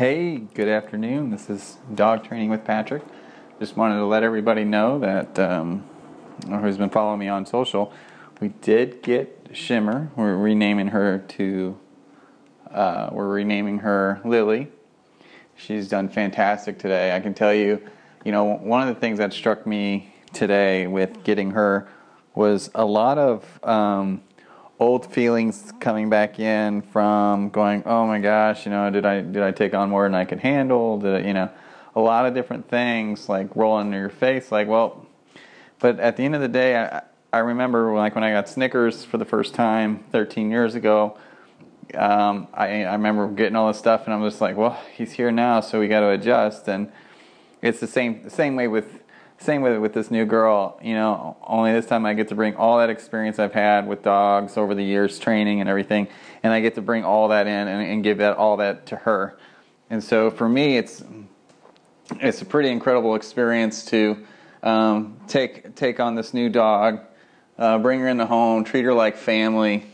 Hey, good afternoon. This is Dog Training with Patrick. Just wanted to let everybody know that um, who's been following me on social, we did get Shimmer. We're renaming her to, uh, we're renaming her Lily. She's done fantastic today. I can tell you, you know, one of the things that struck me today with getting her was a lot of um, old feelings coming back in from going, oh my gosh, you know, did I did I take on more than I could handle? Did I, you know, a lot of different things like rolling in your face, like, well, but at the end of the day, I, I remember like when I got Snickers for the first time 13 years ago. Um, I, I remember getting all this stuff, and I'm just like, well, he's here now, so we got to adjust. And it's the same same way with same with with this new girl. You know, only this time I get to bring all that experience I've had with dogs over the years, training and everything, and I get to bring all that in and, and give that all that to her. And so for me, it's it's a pretty incredible experience to um, take take on this new dog, uh, bring her in the home, treat her like family.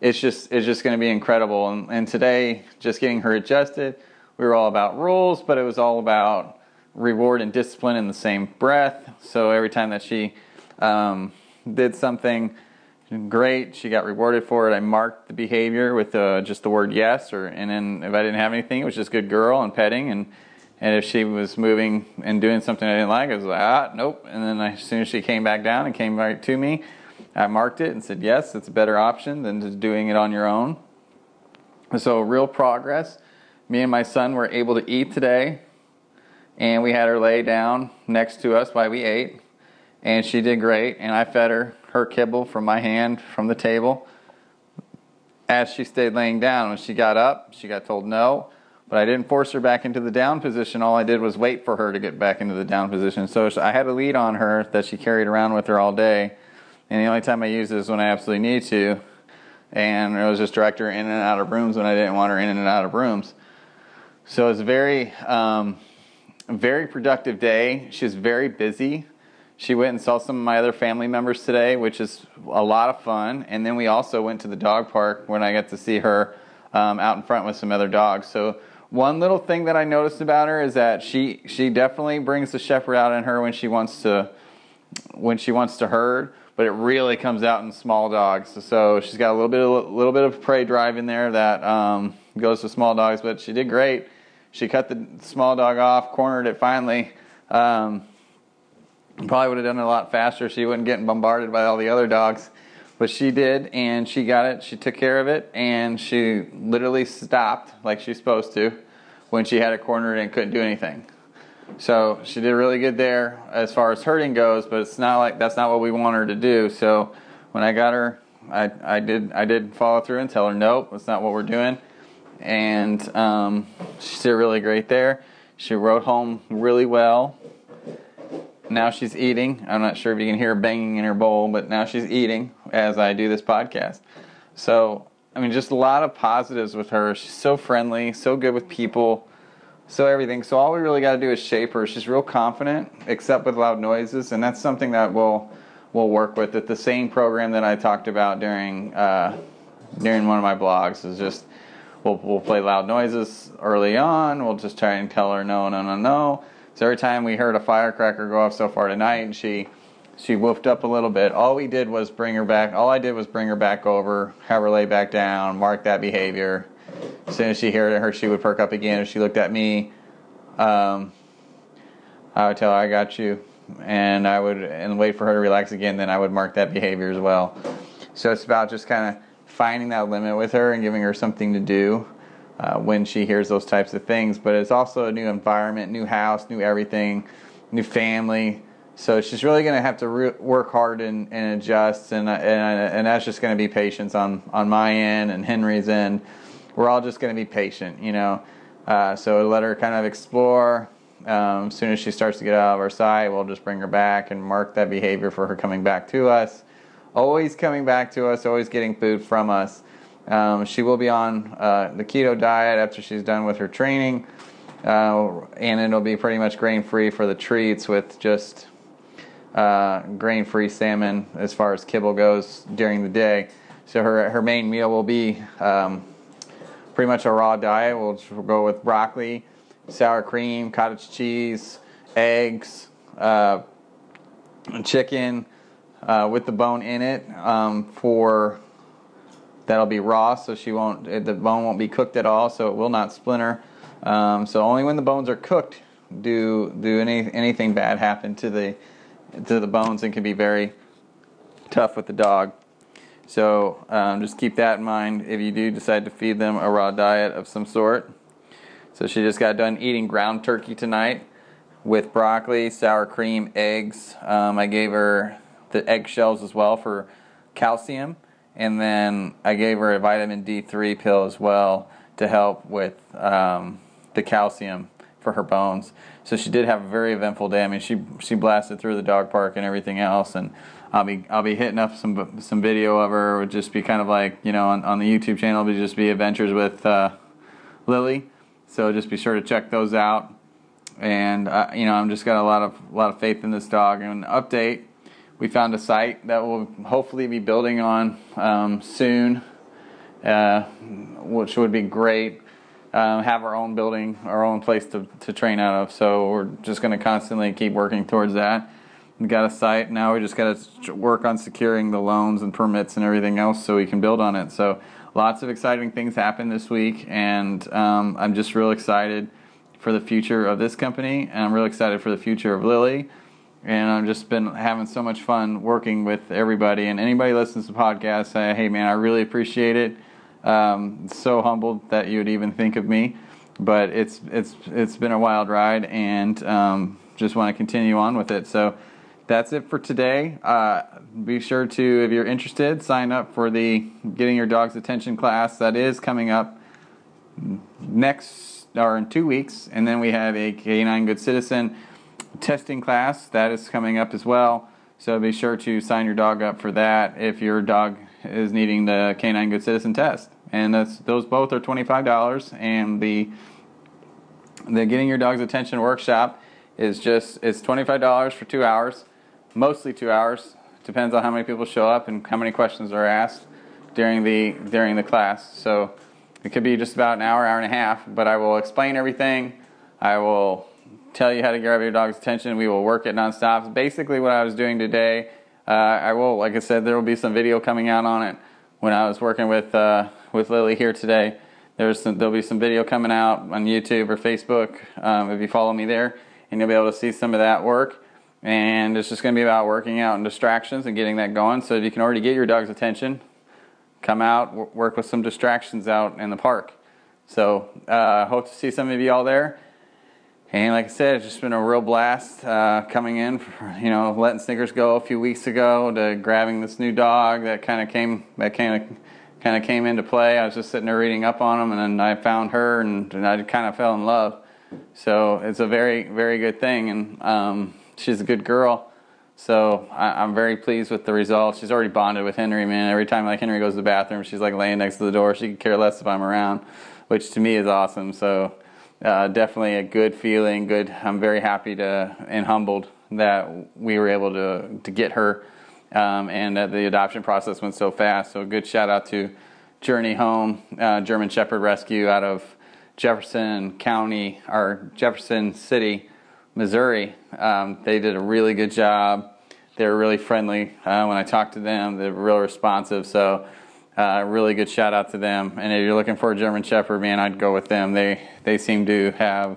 It's just it's just going to be incredible. And, and today, just getting her adjusted, we were all about rules, but it was all about reward and discipline in the same breath. So every time that she um, did something great, she got rewarded for it. I marked the behavior with uh, just the word yes, or and then if I didn't have anything, it was just good girl and petting. And and if she was moving and doing something I didn't like, I was like ah nope. And then as soon as she came back down and came right to me, I marked it and said yes, it's a better option than just doing it on your own. So real progress. Me and my son were able to eat today and we had her lay down next to us while we ate, and she did great. And I fed her her kibble from my hand from the table. As she stayed laying down, when she got up, she got told no, but I didn't force her back into the down position. All I did was wait for her to get back into the down position. So I had a lead on her that she carried around with her all day, and the only time I used it is when I absolutely need to. And it was just direct her in and out of rooms when I didn't want her in and out of rooms. So it's very um, very productive day. She was very busy. She went and saw some of my other family members today, which is a lot of fun. And then we also went to the dog park when I got to see her um, out in front with some other dogs. So one little thing that I noticed about her is that she she definitely brings the shepherd out in her when she wants to when she wants to herd, but it really comes out in small dogs. So she's got a little bit of, little bit of prey drive in there that um, goes to small dogs, but she did great she cut the small dog off, cornered it finally. Um, probably would have done it a lot faster. She wasn't getting bombarded by all the other dogs, but she did, and she got it. She took care of it, and she literally stopped like she's supposed to when she had it cornered and couldn't do anything. So she did really good there as far as herding goes, but it's not like that's not what we want her to do. So when I got her, I, I did I did follow through and tell her nope, that's not what we're doing and um, she did really great there. She rode home really well. Now she's eating. I'm not sure if you can hear banging in her bowl, but now she's eating as I do this podcast. So, I mean, just a lot of positives with her. She's so friendly, so good with people, so everything. So, all we really got to do is shape her. She's real confident, except with loud noises, and that's something that we'll, we'll work with. At the same program that I talked about during, uh, during one of my blogs is just we'll, we'll play loud noises early on. We'll just try and tell her no, no, no, no. So every time we heard a firecracker go off so far tonight, and she she woofed up a little bit. All we did was bring her back. All I did was bring her back over, have her lay back down, mark that behavior. As soon as she heard her, she would perk up again. If she looked at me, um, I would tell her I got you, and I would and wait for her to relax again. Then I would mark that behavior as well. So it's about just kind of finding that limit with her and giving her something to do uh, when she hears those types of things. But it's also a new environment, new house, new everything, new family. So she's really going to have to re- work hard and, and adjust, and, and and that's just going to be patience on on my end and Henry's end. We're all just going to be patient, you know. Uh, so let her kind of explore. Um, as soon as she starts to get out of our sight, we'll just bring her back and mark that behavior for her coming back to us always coming back to us, always getting food from us. Um, she will be on uh, the keto diet after she's done with her training, uh, and it'll be pretty much grain free for the treats with just uh, grain free salmon as far as kibble goes during the day. So her her main meal will be um, pretty much a raw diet. We'll, we'll go with broccoli, sour cream, cottage cheese, eggs, uh, chicken uh, with the bone in it um, for that'll be raw, so she won't the bone won't be cooked at all, so it will not splinter. Um, so only when the bones are cooked do do any anything bad happen to the to the bones and can be very tough with the dog. So um, just keep that in mind if you do decide to feed them a raw diet of some sort. So she just got done eating ground turkey tonight with broccoli, sour cream, eggs. Um, I gave her the eggshells as well for calcium, and then I gave her a vitamin D3 pill as well to help with um, the calcium for her bones. So she did have a very eventful day. I mean, she she blasted through the dog park and everything else, and I'll be I'll be hitting up some some video of her. It would just be kind of like you know on, on the YouTube channel, would just be adventures with uh, Lily. So just be sure to check those out. And uh, you know, I'm just got a lot of a lot of faith in this dog. And update, we found a site that we'll hopefully be building on um, soon, uh, which would be great um, have our own building, our own place to, to train out of. So we're just going to constantly keep working towards that. We got a site now. We just got to work on securing the loans and permits and everything else so we can build on it. So lots of exciting things happened this week, and um, I'm just real excited for the future of this company, and I'm real excited for the future of Lily. And I've just been having so much fun working with everybody. And anybody listens to the podcast, say, hey man, I really appreciate it. Um, so humbled that you would even think of me, but it's it's it's been a wild ride, and um, just want to continue on with it. So that's it for today. Uh, be sure to, if you're interested, sign up for the Getting Your Dog's Attention class that is coming up next or in two weeks, and then we have a Canine Good Citizen testing class that is coming up as well. So be sure to sign your dog up for that if your dog is needing the Canine Good Citizen test, and that's those both are twenty five dollars, and the the Getting Your Dog's Attention workshop is just it's twenty five dollars for two hours, mostly two hours. Depends on how many people show up and how many questions are asked during the during the class. So it could be just about an hour, hour and a half. But I will explain everything. I will tell you how to grab your dog's attention. We will work it nonstop. Basically, what I was doing today uh, I will, like I said, there will be some video coming out on it when I was working with uh, with Lily here today. There's some, there'll be some video coming out on YouTube or Facebook um, if you follow me there, and you'll be able to see some of that work. And it's just going to be about working out and distractions and getting that going. So if you can already get your dog's attention, come out, w- work with some distractions out in the park. So uh, hope to see some of you all there. And like I said, it's just been a real blast uh, coming in, for, you know, letting Snickers go a few weeks ago to grabbing this new dog that kind of came that kind of kind of came into play. I was just sitting there reading up on them, and then I found her, and, and I kind of fell in love. So it's a very very good thing, and um, she's a good girl. So I, am very pleased with the results. She's already bonded with Henry, man. Every time like Henry goes to the bathroom, she's like laying next to the door. She could care less if I'm around, which to me is awesome. So uh, definitely a good feeling. Good. I'm very happy to and humbled that we were able to to get her, um, and that the adoption process went so fast. So a good shout out to Journey Home uh, German Shepherd Rescue out of Jefferson County or Jefferson City, Missouri. Um, they did a really good job. They were really friendly uh, when I talked to them. They're real responsive. So uh, really good shout out to them. And if you're looking for a German Shepherd, man, I'd go with them. They they seem to have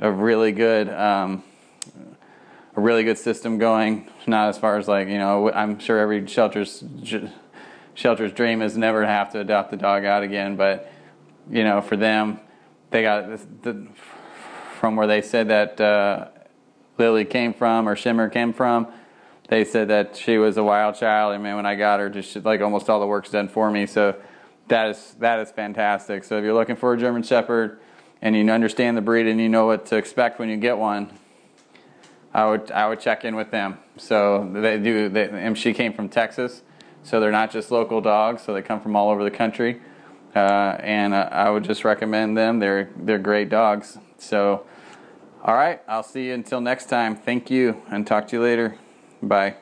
a really good um, a really good system going. Not as far as like you know, I'm sure every shelter's shelter's dream is never to have to adopt the dog out again. But you know, for them, they got the, from where they said that uh, Lily came from or Shimmer came from they said that she was a wild child. I mean, when I got her, just like almost all the work's done for me. So that is that is fantastic. So if you're looking for a German Shepherd and you understand the breed and you know what to expect when you get one, I would I would check in with them. So they do. They, and she came from Texas, so they're not just local dogs. So they come from all over the country. Uh, and uh, I would just recommend them. They're they're great dogs. So, all right, I'll see you until next time. Thank you, and talk to you later. Bye.